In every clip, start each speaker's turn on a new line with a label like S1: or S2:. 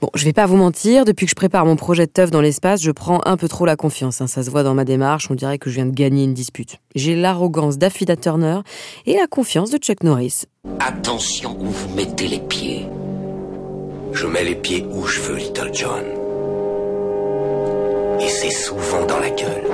S1: Bon, je vais pas vous mentir, depuis que je prépare mon projet de teuf dans l'espace, je prends un peu trop la confiance. hein. Ça se voit dans ma démarche, on dirait que je viens de gagner une dispute. J'ai l'arrogance d'Affida Turner et la confiance de Chuck Norris.
S2: Attention où vous mettez les pieds. Je mets les pieds où je veux, Little John. Et c'est souvent dans la gueule.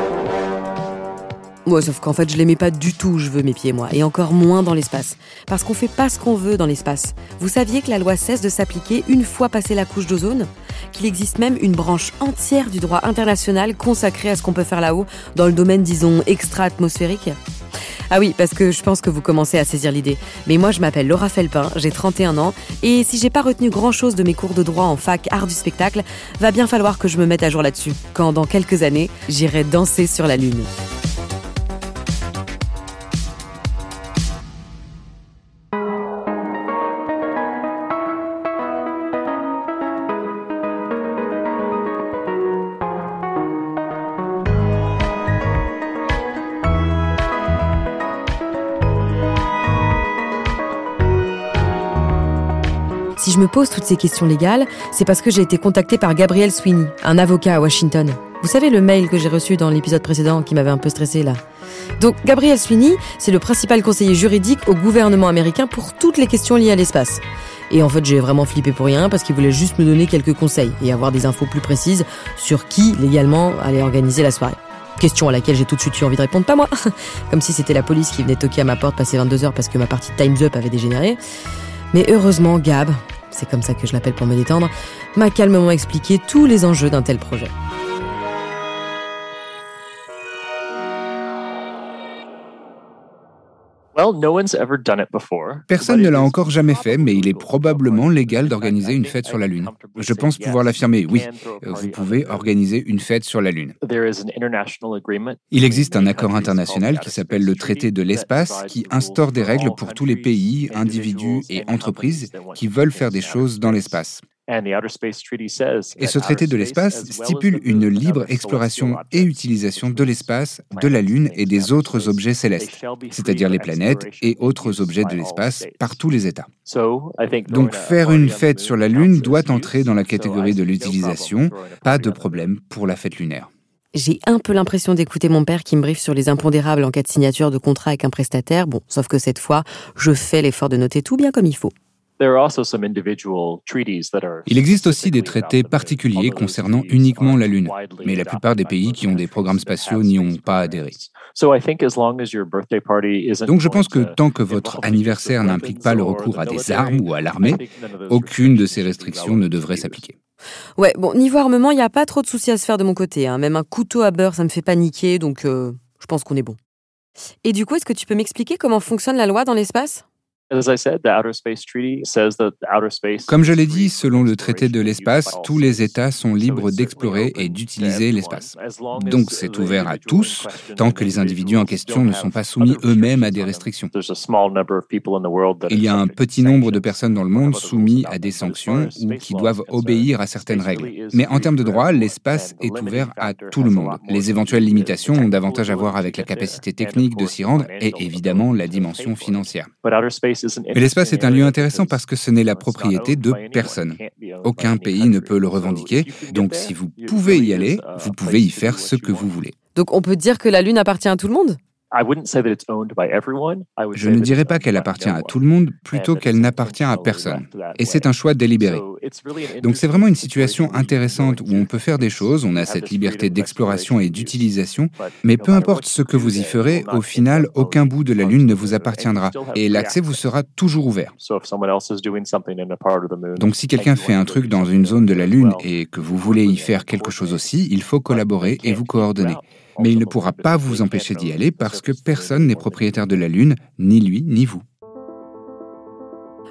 S1: Moi, sauf qu'en fait, je les mets pas du tout je veux mes pieds, moi, et encore moins dans l'espace. Parce qu'on fait pas ce qu'on veut dans l'espace. Vous saviez que la loi cesse de s'appliquer une fois passé la couche d'ozone? Qu'il existe même une branche entière du droit international consacrée à ce qu'on peut faire là-haut, dans le domaine, disons, extra-atmosphérique? Ah oui, parce que je pense que vous commencez à saisir l'idée. Mais moi, je m'appelle Laura Felpin, j'ai 31 ans, et si j'ai pas retenu grand-chose de mes cours de droit en fac art du spectacle, va bien falloir que je me mette à jour là-dessus, quand dans quelques années, j'irai danser sur la Lune. Pose toutes ces questions légales, c'est parce que j'ai été contactée par Gabriel Sweeney, un avocat à Washington. Vous savez le mail que j'ai reçu dans l'épisode précédent qui m'avait un peu stressé là Donc Gabriel Sweeney, c'est le principal conseiller juridique au gouvernement américain pour toutes les questions liées à l'espace. Et en fait, j'ai vraiment flippé pour rien parce qu'il voulait juste me donner quelques conseils et avoir des infos plus précises sur qui légalement allait organiser la soirée. Question à laquelle j'ai tout de suite eu envie de répondre, pas moi. Comme si c'était la police qui venait toquer à ma porte passer 22 heures parce que ma partie Time's Up avait dégénéré. Mais heureusement, Gab, c'est comme ça que je l'appelle pour me détendre, m'a calmement expliqué tous les enjeux d'un tel projet.
S3: Personne ne l'a encore jamais fait, mais il est probablement légal d'organiser une fête sur la Lune. Je pense pouvoir l'affirmer, oui. Vous pouvez organiser une fête sur la Lune. Il existe un accord international qui s'appelle le traité de l'espace qui instaure des règles pour tous les pays, individus et entreprises qui veulent faire des choses dans l'espace. Et ce traité de l'espace stipule une libre exploration et utilisation de l'espace, de la Lune et des autres objets célestes, c'est-à-dire les planètes et autres objets de l'espace par tous les États. Donc faire une fête sur la Lune doit entrer dans la catégorie de l'utilisation, pas de problème pour la fête lunaire.
S1: J'ai un peu l'impression d'écouter mon père qui me briefe sur les impondérables en cas de signature de contrat avec un prestataire. Bon, sauf que cette fois, je fais l'effort de noter tout bien comme il faut.
S3: Il existe aussi des traités particuliers concernant uniquement la Lune, mais la plupart des pays qui ont des programmes spatiaux n'y ont pas adhéré. Donc je pense que tant que votre anniversaire n'implique pas le recours à des armes ou à l'armée, aucune de ces restrictions ne devrait s'appliquer.
S1: Ouais, bon, niveau armement, il n'y a pas trop de soucis à se faire de mon côté. hein. Même un couteau à beurre, ça me fait paniquer, donc euh, je pense qu'on est bon. Et du coup, est-ce que tu peux m'expliquer comment fonctionne la loi dans l'espace?
S3: Comme je l'ai dit, selon le traité de l'espace, tous les États sont libres d'explorer et d'utiliser l'espace. Donc c'est ouvert à tous, tant que les individus en question ne sont pas soumis eux-mêmes à des restrictions. Il y a un petit nombre de personnes dans le monde soumis à des sanctions ou qui doivent obéir à certaines règles. Mais en termes de droit, l'espace est ouvert à tout le monde. Les éventuelles limitations ont davantage à voir avec la capacité technique de s'y rendre et évidemment la dimension financière. Mais l'espace est un lieu intéressant parce que ce n'est la propriété de personne. Aucun pays ne peut le revendiquer, donc si vous pouvez y aller, vous pouvez y faire ce que vous voulez.
S1: Donc on peut dire que la Lune appartient à tout le monde?
S3: Je ne dirais pas qu'elle appartient à tout le monde, plutôt qu'elle n'appartient à personne. Et c'est un choix délibéré. Donc c'est vraiment une situation intéressante où on peut faire des choses, on a cette liberté d'exploration et d'utilisation, mais peu importe ce que vous y ferez, au final, aucun bout de la Lune ne vous appartiendra et l'accès vous sera toujours ouvert. Donc si quelqu'un fait un truc dans une zone de la Lune et que vous voulez y faire quelque chose aussi, il faut collaborer et vous coordonner. Mais il ne pourra pas vous empêcher d'y aller parce que personne n'est propriétaire de la Lune, ni lui, ni vous.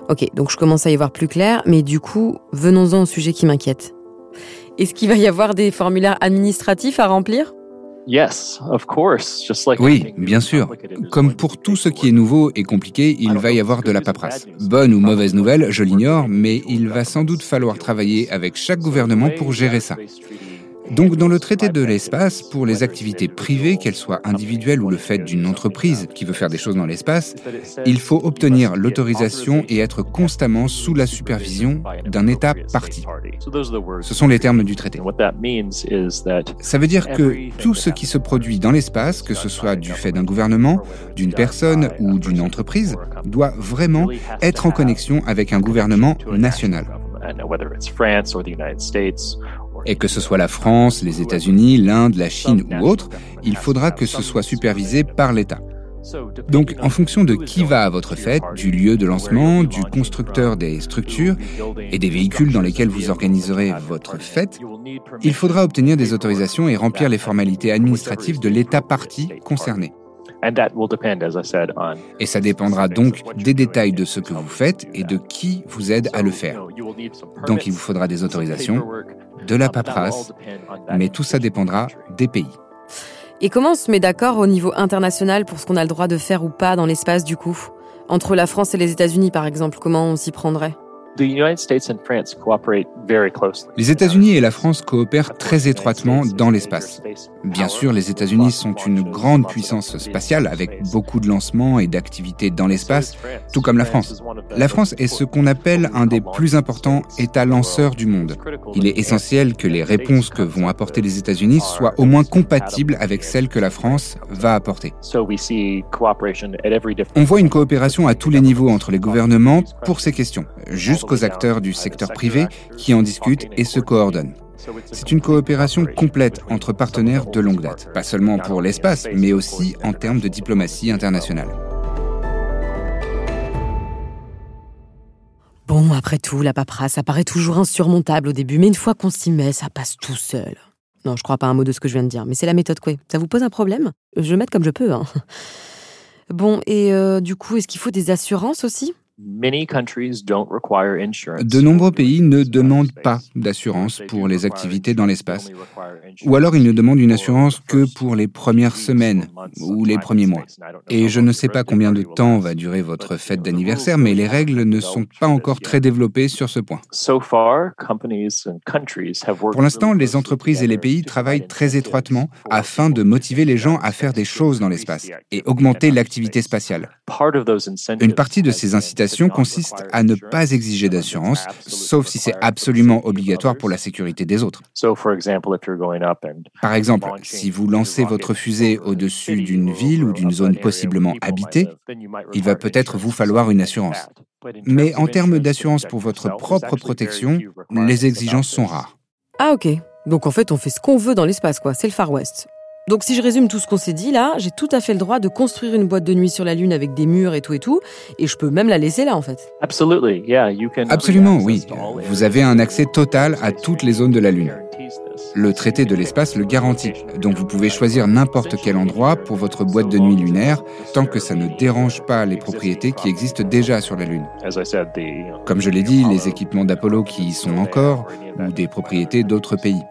S1: Ok, donc je commence à y voir plus clair, mais du coup, venons-en au sujet qui m'inquiète. Est-ce qu'il va y avoir des formulaires administratifs à remplir?
S3: Oui, bien sûr. Comme pour tout ce qui est nouveau et compliqué, il va y avoir de la paperasse. Bonne ou mauvaise nouvelle, je l'ignore, mais il va sans doute falloir travailler avec chaque gouvernement pour gérer ça. Donc dans le traité de l'espace, pour les activités privées, qu'elles soient individuelles ou le fait d'une entreprise qui veut faire des choses dans l'espace, il faut obtenir l'autorisation et être constamment sous la supervision d'un État parti. Ce sont les termes du traité. Ça veut dire que tout ce qui se produit dans l'espace, que ce soit du fait d'un gouvernement, d'une personne ou d'une entreprise, doit vraiment être en connexion avec un gouvernement national. Et que ce soit la France, les États-Unis, l'Inde, la Chine ou autre, il faudra que ce soit supervisé par l'État. Donc, en fonction de qui va à votre fête, du lieu de lancement, du constructeur des structures et des véhicules dans lesquels vous organiserez votre fête, il faudra obtenir des autorisations et remplir les formalités administratives de l'État parti concerné. Et ça dépendra donc des détails de ce que vous faites et de qui vous aide à le faire. Donc il vous faudra des autorisations, de la paperasse, mais tout ça dépendra des pays.
S1: Et comment on se met d'accord au niveau international pour ce qu'on a le droit de faire ou pas dans l'espace du coup? Entre la France et les États-Unis par exemple, comment on s'y prendrait?
S3: Les États-Unis et la France coopèrent très étroitement dans l'espace. Bien sûr, les États-Unis sont une grande puissance spatiale avec beaucoup de lancements et d'activités dans l'espace, tout comme la France. La France est ce qu'on appelle un des plus importants États lanceurs du monde. Il est essentiel que les réponses que vont apporter les États-Unis soient au moins compatibles avec celles que la France va apporter. On voit une coopération à tous les niveaux entre les gouvernements pour ces questions, jusqu'aux acteurs du secteur privé qui en discutent et se coordonnent. C'est une coopération complète entre partenaires de longue date, pas seulement pour l'espace, mais aussi en termes de diplomatie internationale.
S1: Bon, après tout, la paperasse, ça paraît toujours insurmontable au début, mais une fois qu'on s'y met, ça passe tout seul. Non, je crois pas un mot de ce que je viens de dire, mais c'est la méthode quoi. Ça vous pose un problème? Je vais comme je peux. Hein. Bon, et euh, du coup, est-ce qu'il faut des assurances aussi?
S3: De nombreux pays ne demandent pas d'assurance pour les activités dans l'espace. Ou alors ils ne demandent une assurance que pour les premières semaines ou les premiers mois. Et je ne sais pas combien de temps va durer votre fête d'anniversaire, mais les règles ne sont pas encore très développées sur ce point. Pour l'instant, les entreprises et les pays travaillent très étroitement afin de motiver les gens à faire des choses dans l'espace et augmenter l'activité spatiale. Une partie de ces incitations consiste à ne pas exiger d'assurance, sauf si c'est absolument obligatoire pour la sécurité des autres. Par exemple, si vous lancez votre fusée au-dessus d'une ville ou d'une zone possiblement habitée, il va peut-être vous falloir une assurance. Mais en termes d'assurance pour votre propre protection, les exigences sont rares.
S1: Ah ok. Donc en fait, on fait ce qu'on veut dans l'espace, quoi. C'est le Far West. Donc si je résume tout ce qu'on s'est dit là, j'ai tout à fait le droit de construire une boîte de nuit sur la Lune avec des murs et tout et tout, et je peux même la laisser là en fait.
S3: Absolument, oui. Vous avez un accès total à toutes les zones de la Lune. Le traité de l'espace le garantit, donc vous pouvez choisir n'importe quel endroit pour votre boîte de nuit lunaire, tant que ça ne dérange pas les propriétés qui existent déjà sur la Lune. Comme je l'ai dit, les équipements d'Apollo qui y sont encore, ou des propriétés d'autres pays.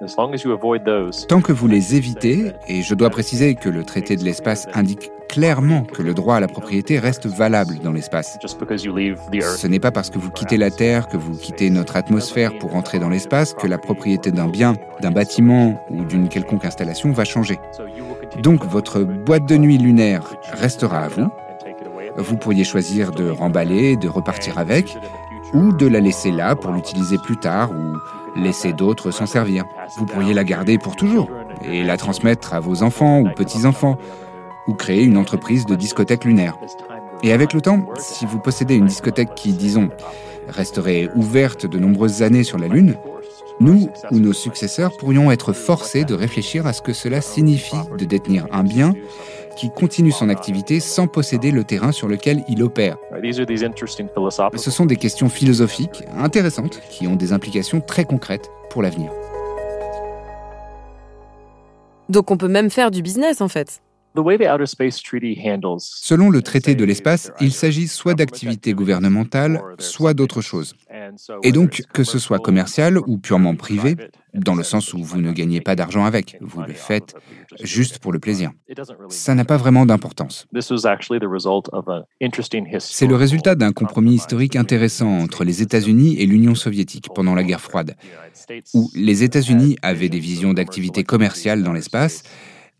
S3: Tant que vous les évitez, et je dois préciser que le traité de l'espace indique clairement que le droit à la propriété reste valable dans l'espace. Ce n'est pas parce que vous quittez la Terre, que vous quittez notre atmosphère pour entrer dans l'espace, que la propriété d'un bien, d'un bâtiment ou d'une quelconque installation va changer. Donc votre boîte de nuit lunaire restera à vous. Vous pourriez choisir de remballer, de repartir avec, ou de la laisser là pour l'utiliser plus tard ou laisser d'autres s'en servir. Vous pourriez la garder pour toujours et la transmettre à vos enfants ou petits-enfants ou créer une entreprise de discothèque lunaire. Et avec le temps, si vous possédez une discothèque qui, disons, resterait ouverte de nombreuses années sur la Lune, nous ou nos successeurs pourrions être forcés de réfléchir à ce que cela signifie de détenir un bien qui continue son activité sans posséder le terrain sur lequel il opère. Ce sont des questions philosophiques intéressantes qui ont des implications très concrètes pour l'avenir.
S1: Donc on peut même faire du business en fait
S3: Selon le traité de l'espace, il s'agit soit d'activités gouvernementales, soit d'autre chose. Et donc, que ce soit commercial ou purement privé, dans le sens où vous ne gagnez pas d'argent avec, vous le faites juste pour le plaisir. Ça n'a pas vraiment d'importance. C'est le résultat d'un compromis historique intéressant entre les États-Unis et l'Union soviétique pendant la guerre froide, où les États-Unis avaient des visions d'activités commerciales dans l'espace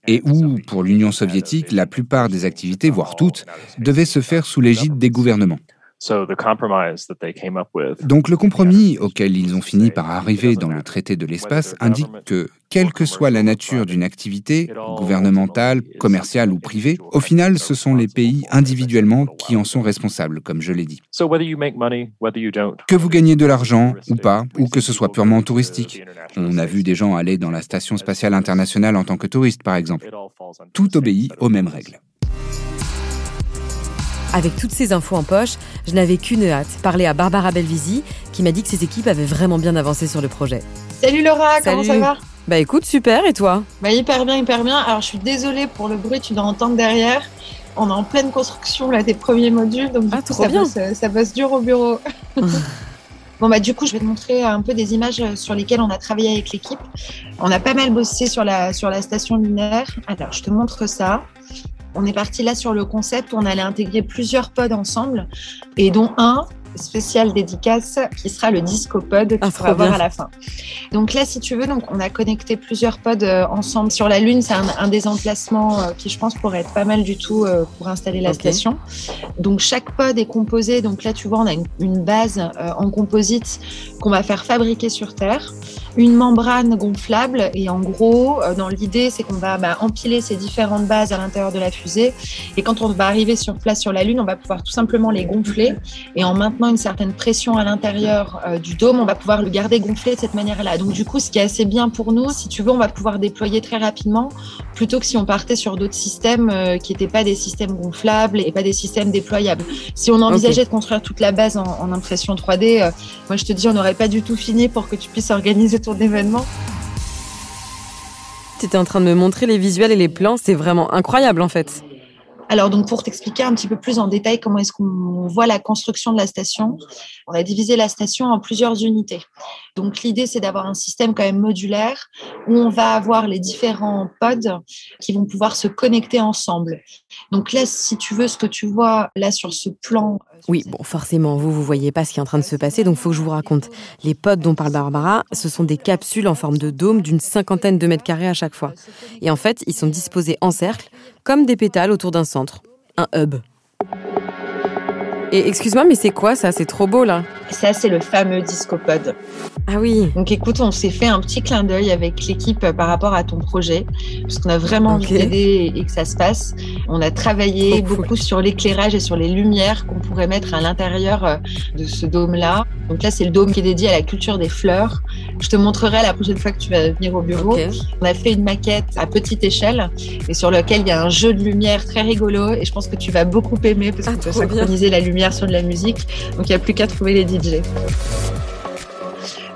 S3: et où, pour l'Union soviétique, la plupart des activités, voire toutes, devaient se faire sous l'égide des gouvernements. Donc le compromis auquel ils ont fini par arriver dans le traité de l'espace indique que, quelle que soit la nature d'une activité, gouvernementale, commerciale ou privée, au final, ce sont les pays individuellement qui en sont responsables, comme je l'ai dit. Que vous gagnez de l'argent ou pas, ou que ce soit purement touristique. On a vu des gens aller dans la Station spatiale internationale en tant que touristes, par exemple. Tout obéit aux mêmes règles.
S1: Avec toutes ces infos en poche, je n'avais qu'une hâte, parler à Barbara Belvisi, qui m'a dit que ses équipes avaient vraiment bien avancé sur le projet.
S4: Salut Laura, comment ça va?
S1: Bah écoute, super, et toi?
S4: Bah hyper bien, hyper bien. Alors je suis désolée pour le bruit, tu dois entendre derrière. On est en pleine construction là des premiers modules, donc
S1: ah,
S4: ça,
S1: bien.
S4: Bosse, ça bosse dur au bureau. Bon bah du coup, je vais te montrer un peu des images sur lesquelles on a travaillé avec l'équipe. On a pas mal bossé sur la sur la station lunaire. Alors, je te montre ça. On est parti là sur le concept où on allait intégrer plusieurs pods ensemble et dont un spécial dédicace qui sera le discopod
S1: ah,
S4: tu pourras voir à la fin. Donc là, si tu veux, donc on a connecté plusieurs pods euh, ensemble sur la Lune. C'est un, des emplacements euh, qui, je pense, pourrait être pas mal du tout euh, pour installer la station. Donc chaque pod est composé. Donc là, tu vois, on a une, base en composite qu'on va faire fabriquer sur Terre une membrane gonflable et en gros, euh, dans l'idée, c'est qu'on va bah, empiler ces différentes bases à l'intérieur de la fusée et quand on va arriver sur place sur la Lune, on va pouvoir tout simplement les gonfler et en maintenant une certaine pression à l'intérieur euh, du dôme, on va pouvoir le garder gonflé de cette manière-là. Donc du coup, ce qui est assez bien pour nous, si tu veux, on va pouvoir déployer très rapidement plutôt que si on partait sur d'autres systèmes euh, qui n'étaient pas des systèmes gonflables et pas des systèmes déployables. Si on envisageait de construire toute la base en, en impression 3D, moi je te dis, on n'aurait pas du tout fini pour que tu puisses organiser ton événement.
S1: Tu étais en train de me montrer les visuels et les plans, c'est vraiment incroyable en fait.
S4: Alors donc pour t'expliquer un petit peu plus en détail comment est-ce qu'on voit la construction de la station, on a divisé la station en plusieurs unités. Donc l'idée c'est d'avoir un système quand même modulaire où on va avoir les différents pods qui vont pouvoir se connecter ensemble. Donc là si tu veux ce que tu vois là sur ce plan
S1: euh, oui, bon, forcément, vous, vous voyez pas ce qui est en train de se passer, donc il faut que je vous raconte. Les pods dont parle Barbara, ce sont des capsules en forme de dôme d'une cinquantaine de mètres carrés à chaque fois. Et en fait, ils sont disposés en cercle, comme des pétales autour d'un centre. Un hub. Et excuse-moi, mais c'est quoi ça? C'est trop beau là.
S4: Ça, c'est le fameux Discopod.
S1: Ah oui.
S4: Donc écoute, on s'est fait un petit clin d'œil avec l'équipe par rapport à ton projet, parce qu'on a vraiment envie d'aider et que ça se passe. On a travaillé beaucoup sur l'éclairage et sur les lumières qu'on pourrait mettre à l'intérieur euh, de ce dôme-là. Donc là, c'est le dôme qui est dédié à la culture des fleurs. Je te montrerai la prochaine fois que tu vas venir au bureau. On a fait une maquette à petite échelle et sur laquelle il y a un jeu de lumière très rigolo et je pense que tu vas beaucoup aimer parce ah, que tu vas synchroniser la lumière sur de la musique. Donc il n'y a plus qu'à trouver les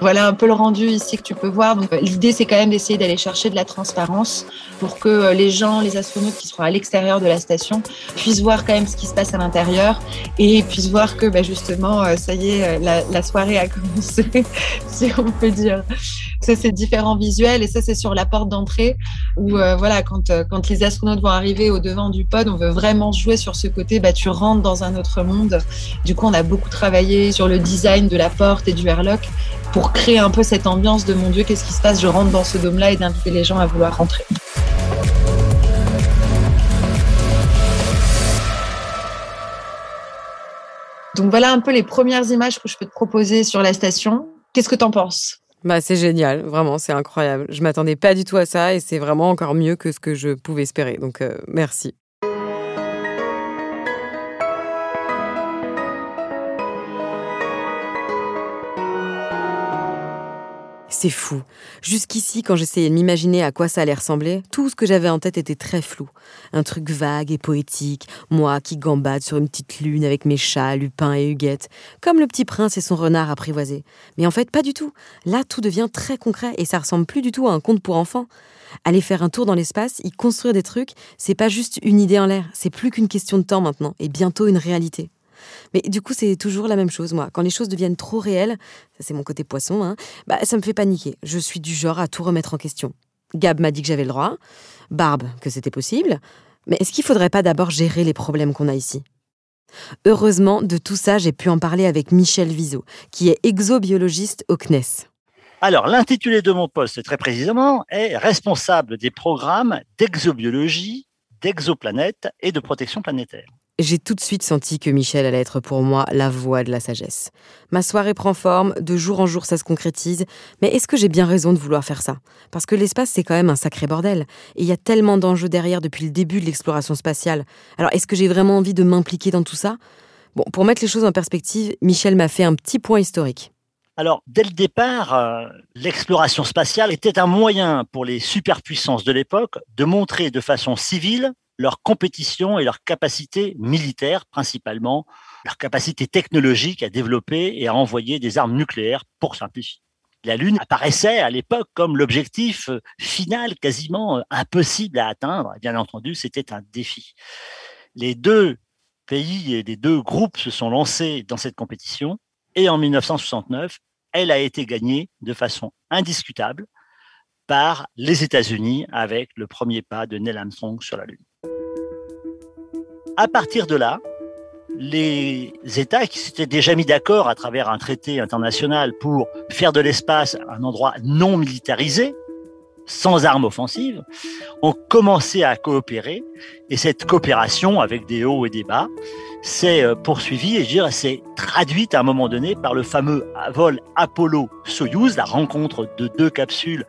S4: Voilà un peu le rendu ici que tu peux voir. Donc, l'idée, c'est quand même d'essayer d'aller chercher de la transparence pour que euh, les gens, les astronautes qui seront à l'extérieur de la station puissent voir quand même ce qui se passe à l'intérieur et puissent voir que, bah, justement, euh, ça y est, euh, la, soirée a commencé, si on peut dire. Ça, c'est différents visuels et ça, c'est sur la porte d'entrée où, voilà, quand, quand les astronautes vont arriver au devant du pod, on veut vraiment jouer sur ce côté, bah, tu rentres dans un autre monde. Du coup, on a beaucoup travaillé sur le design de la porte et du airlock pour créer un peu cette ambiance de mon Dieu, qu'est-ce qui se passe? Je rentre dans ce dôme-là et d'inviter les gens à vouloir rentrer. Donc voilà un peu les premières images que je peux te proposer sur la station. Qu'est-ce que tu en penses?
S1: Bah, c'est génial, vraiment, c'est incroyable. Je m'attendais pas du tout à ça et c'est vraiment encore mieux que ce que je pouvais espérer. Donc euh, merci. C'est fou. Jusqu'ici, quand j'essayais de m'imaginer à quoi ça allait ressembler, tout ce que j'avais en tête était très flou. Un truc vague et poétique, moi qui gambade sur une petite lune avec mes chats, Lupin et Huguette, comme le petit prince et son renard apprivoisé. Mais en fait, pas du tout. Là, tout devient très concret et ça ressemble plus du tout à un conte pour enfants. Aller faire un tour dans l'espace, y construire des trucs, c'est pas juste une idée en l'air, c'est plus qu'une question de temps maintenant, et bientôt une réalité. Mais du coup, c'est toujours la même chose, moi. Quand les choses deviennent trop réelles, ça c'est mon côté poisson, hein, bah, ça me fait paniquer. Je suis du genre à tout remettre en question. Gab m'a dit que j'avais le droit, Barbe que c'était possible, mais est-ce qu'il faudrait pas d'abord gérer les problèmes qu'on a ici? Heureusement, de tout ça, j'ai pu en parler avec Michel Viseau, qui est exobiologiste au CNES.
S5: Alors, l'intitulé de mon poste, très précisément, est responsable des programmes d'exobiologie, d'exoplanètes et de protection planétaire.
S1: J'ai tout de suite senti que Michel allait être pour moi la voix de la sagesse. Ma soirée prend forme, de jour en jour ça se concrétise, mais est-ce que j'ai bien raison de vouloir faire ça? Parce que l'espace c'est quand même un sacré bordel, et il y a tellement d'enjeux derrière depuis le début de l'exploration spatiale. Alors est-ce que j'ai vraiment envie de m'impliquer dans tout ça? Pour mettre les choses en perspective, Michel m'a fait un petit point historique.
S5: Alors, dès le départ, euh, l'exploration spatiale était un moyen pour les superpuissances de l'époque de montrer de façon civile leur compétition et leur capacité militaire, principalement leur capacité technologique à développer et à envoyer des armes nucléaires pour simplifier. La Lune apparaissait à l'époque comme l'objectif euh, final quasiment euh, impossible à atteindre. Bien entendu, c'était un défi. Les deux pays et les deux groupes se sont lancés dans cette compétition et en 1969, elle a été gagnée de façon indiscutable par les États-Unis avec le premier pas de Neil Armstrong sur la Lune. À partir de là, les États qui s'étaient déjà mis d'accord à travers un traité international pour faire de l'espace un endroit non militarisé, sans armes offensives, ont commencé à coopérer. Et cette coopération, avec des hauts et des bas, s'est euh, poursuivie et s'est traduite à un moment donné par le fameux vol Apollo-Soyuz, la rencontre de deux capsules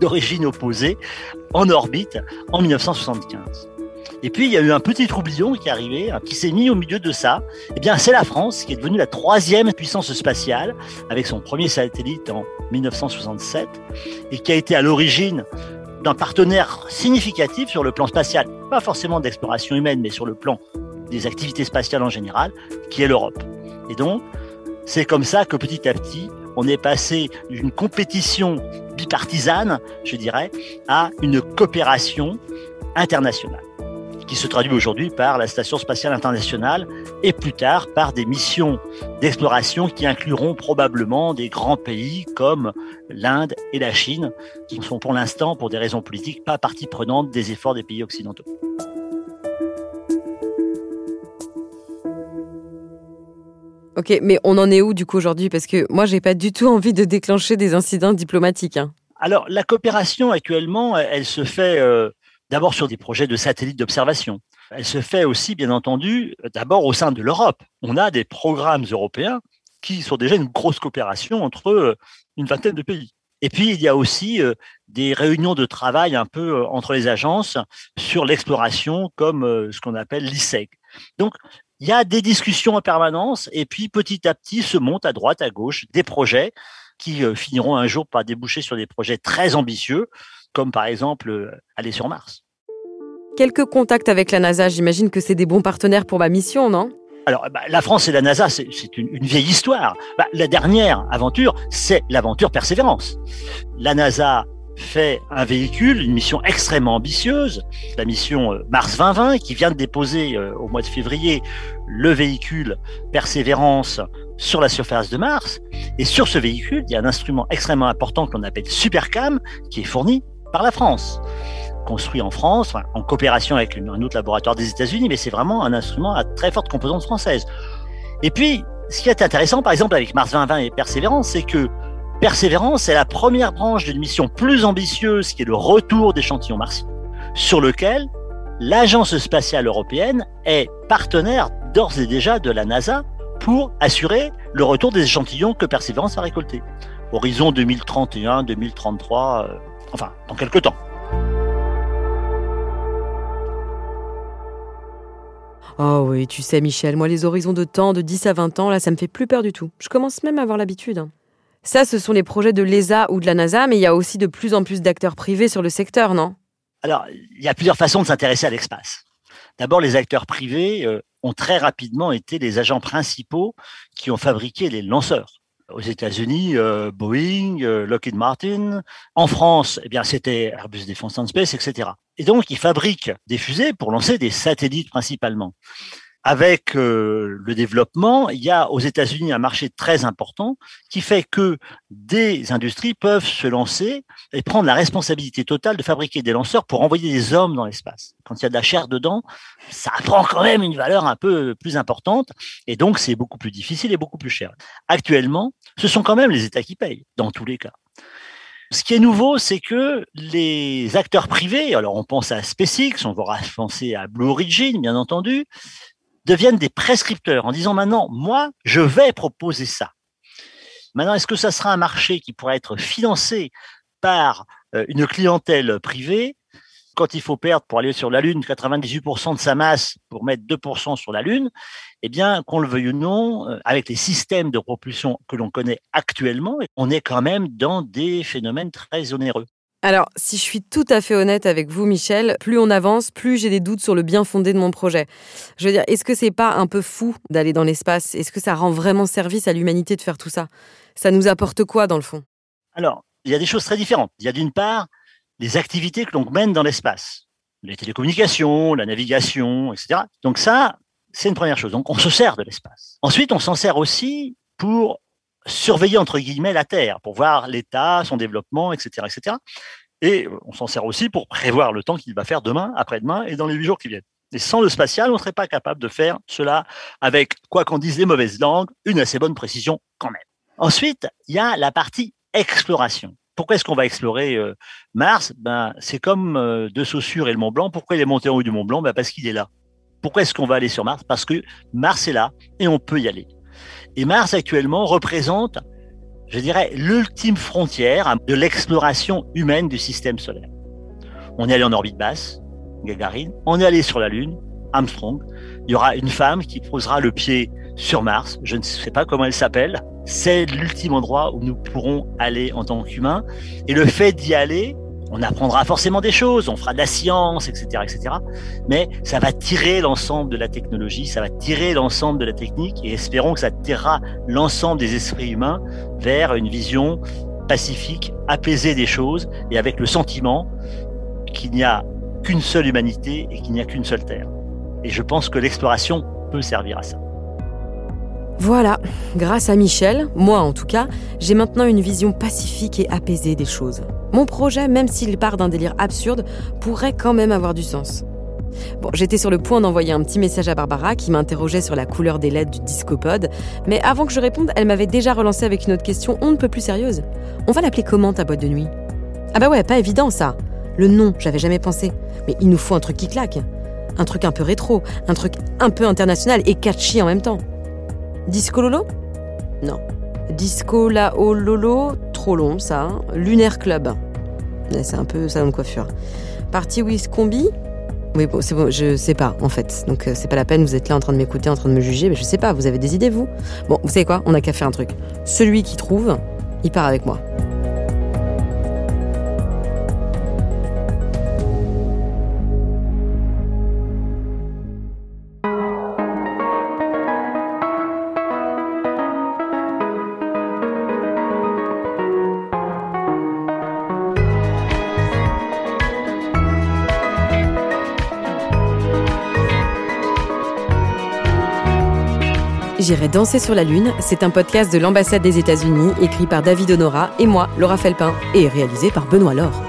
S5: d'origine opposée en orbite en 1975. Et puis, il y a eu un petit troublion qui est arrivé, hein, qui s'est mis au milieu de ça. Eh bien, c'est la France qui est devenue la troisième puissance spatiale avec son premier satellite en 1967 et qui a été à l'origine d'un partenaire significatif sur le plan spatial, pas forcément d'exploration humaine, mais sur le plan des activités spatiales en général, qui est l'Europe. Et donc, c'est comme ça que petit à petit, on est passé d'une compétition bipartisane, je dirais, à une coopération internationale qui se traduit aujourd'hui par la Station spatiale internationale et plus tard par des missions d'exploration qui incluront probablement des grands pays comme l'Inde et la Chine, qui ne sont pour l'instant, pour des raisons politiques, pas partie prenante des efforts des pays occidentaux.
S1: Ok, mais on en est où du coup aujourd'hui? Parce que moi, j'ai pas du tout envie de déclencher des incidents diplomatiques. Hein.
S5: Alors, la coopération actuellement, elle se fait euh, d'abord sur des projets de satellites d'observation. Elle se fait aussi, bien entendu, d'abord au sein de l'Europe. On a des programmes européens qui sont déjà une grosse coopération entre euh, une vingtaine de pays. Et puis, il y a aussi euh, des réunions de travail un peu euh, entre les agences sur l'exploration, comme ce qu'on appelle l'ISEG. Donc, il y a des discussions en permanence, et puis petit à petit se montent à droite, à gauche des projets qui finiront un jour par déboucher sur des projets très ambitieux, comme par exemple euh, aller sur Mars.
S1: Quelques contacts avec la NASA, j'imagine que c'est des bons partenaires pour ma mission, non?
S5: Alors, bah, la France et la NASA, c'est une, vieille histoire. Bah, la dernière aventure, c'est l'aventure Persévérance. La NASA fait un véhicule, une mission extrêmement ambitieuse, la mission euh, Mars 2020, qui vient de déposer euh, au mois de février le véhicule Persévérance sur la surface de Mars. Et sur ce véhicule, il y a un instrument extrêmement important qu'on appelle Supercam, qui est fourni par la France construit en France, en coopération avec un autre laboratoire des États-Unis, mais c'est vraiment un instrument à très forte composante française. Et puis, ce qui est intéressant, par exemple, avec Mars 2020 et Persévérance, c'est que Persévérance est la première branche d'une mission plus ambitieuse qui est le retour d'échantillons martiens, sur lequel l'Agence spatiale européenne est partenaire d'ores et déjà de la NASA pour assurer le retour des échantillons que Persévérance va récolter. Horizon 2031, 2033, enfin, dans quelques temps.
S1: Oh oui, tu sais Michel, moi les horizons de temps de 10 à 20 ans, là ça me fait plus peur du tout. Je commence même à avoir l'habitude. Hein. Ça, ce sont les projets de l'ESA ou de la NASA, mais il y a aussi de plus en plus d'acteurs privés sur le secteur, non?
S5: Alors, il y a plusieurs façons de s'intéresser à l'espace. D'abord, les acteurs privés euh, ont très rapidement été les agents principaux qui ont fabriqué les lanceurs. Aux États-Unis, euh, Boeing, euh, Lockheed Martin. En France, eh bien, c'était Airbus Defence and Space, etc. Et donc, ils fabriquent des fusées pour lancer des satellites principalement avec euh, le développement, il y a aux États-Unis un marché très important qui fait que des industries peuvent se lancer et prendre la responsabilité totale de fabriquer des lanceurs pour envoyer des hommes dans l'espace. Quand il y a de la chair dedans, ça prend quand même une valeur un peu plus importante et donc c'est beaucoup plus difficile et beaucoup plus cher. Actuellement, ce sont quand même les États qui payent dans tous les cas. Ce qui est nouveau, c'est que les acteurs privés, alors on pense à SpaceX, on va penser à Blue Origin, bien entendu, deviennent des prescripteurs en disant maintenant, moi, je vais proposer ça. Maintenant, est-ce que ça sera un marché qui pourrait être financé par euh, une clientèle privée? Quand il faut perdre pour aller sur la Lune 98% de sa masse pour mettre 2% sur la Lune, eh bien, qu'on le veuille ou non, euh, avec les systèmes de propulsion que l'on connaît actuellement, on est quand même dans des phénomènes très onéreux.
S1: Alors, si je suis tout à fait honnête avec vous, Michel, plus on avance, plus j'ai des doutes sur le bien fondé de mon projet. Je veux dire, est-ce que c'est pas un peu fou d'aller dans l'espace? Est-ce que ça rend vraiment service à l'humanité de faire tout ça? Ça nous apporte quoi dans le fond?
S5: Alors, il y a des choses très différentes. Il y a d'une part les activités que l'on mène dans l'espace, les télécommunications, la navigation, etc. Donc ça, c'est une première chose. Donc on se sert de l'espace. Ensuite, on s'en sert aussi pour surveiller entre guillemets la Terre pour voir l'état, son développement, etc., etc. Et on s'en sert aussi pour prévoir le temps qu'il va faire demain, après-demain et dans les huit jours qui viennent. Et sans le spatial, on ne serait pas capable de faire cela avec, quoi qu'en disent les mauvaises langues, une assez bonne précision quand même. Ensuite, il y a la partie exploration. Pourquoi est-ce qu'on va explorer euh, Mars? Ben, C'est comme euh, De Saussure et le Mont Blanc. Pourquoi il est monté en haut du Mont Blanc? Ben, Parce qu'il est là. Pourquoi est-ce qu'on va aller sur Mars? Parce que Mars est là et on peut y aller. Et Mars actuellement représente, je dirais, l'ultime frontière de l'exploration humaine du système solaire. On est allé en orbite basse, Gagarine, on est allé sur la Lune, Armstrong. Il y aura une femme qui posera le pied sur Mars, je ne sais pas comment elle s'appelle. C'est l'ultime endroit où nous pourrons aller en tant qu'humains. Et le fait d'y aller, on apprendra forcément des choses, on fera de la science, etc., etc. Mais ça va tirer l'ensemble de la technologie, ça va tirer l'ensemble de la technique, et espérons que ça tirera l'ensemble des esprits humains vers une vision pacifique, apaisée des choses, et avec le sentiment qu'il n'y a qu'une seule humanité et qu'il n'y a qu'une seule Terre. Et je pense que l'exploration peut servir à ça.
S1: Voilà, grâce à Michel, moi en tout cas, j'ai maintenant une vision pacifique et apaisée des choses. Mon projet, même s'il part d'un délire absurde, pourrait quand même avoir du sens. Bon, j'étais sur le point d'envoyer un petit message à Barbara qui m'interrogeait sur la couleur des LED du discopode, mais avant que je réponde, elle m'avait déjà relancé avec une autre question on ne peut plus sérieuse. On va l'appeler comment ta boîte de nuit? Ah bah ouais, pas évident ça. Le nom, j'avais jamais pensé. Mais il nous faut un truc qui claque. Un truc un peu rétro, un truc un peu international et catchy en même temps. Disco Lolo? Non. Disco La Lolo, trop long ça. Hein. Lunaire Club. C'est un peu salon de coiffure. Party with Combi? Oui, bon, c'est bon, je sais pas en fait. Donc euh, c'est pas la peine, vous êtes là en train de m'écouter, en train de me juger, mais je sais pas, vous avez des idées vous? Bon, vous savez quoi? On a qu'à faire un truc. Celui qui trouve, il part avec moi. J'irai danser sur la Lune, c'est un podcast de l'ambassade des États-Unis écrit par David Honora et moi, Laura Felpin, et réalisé par Benoît Laure.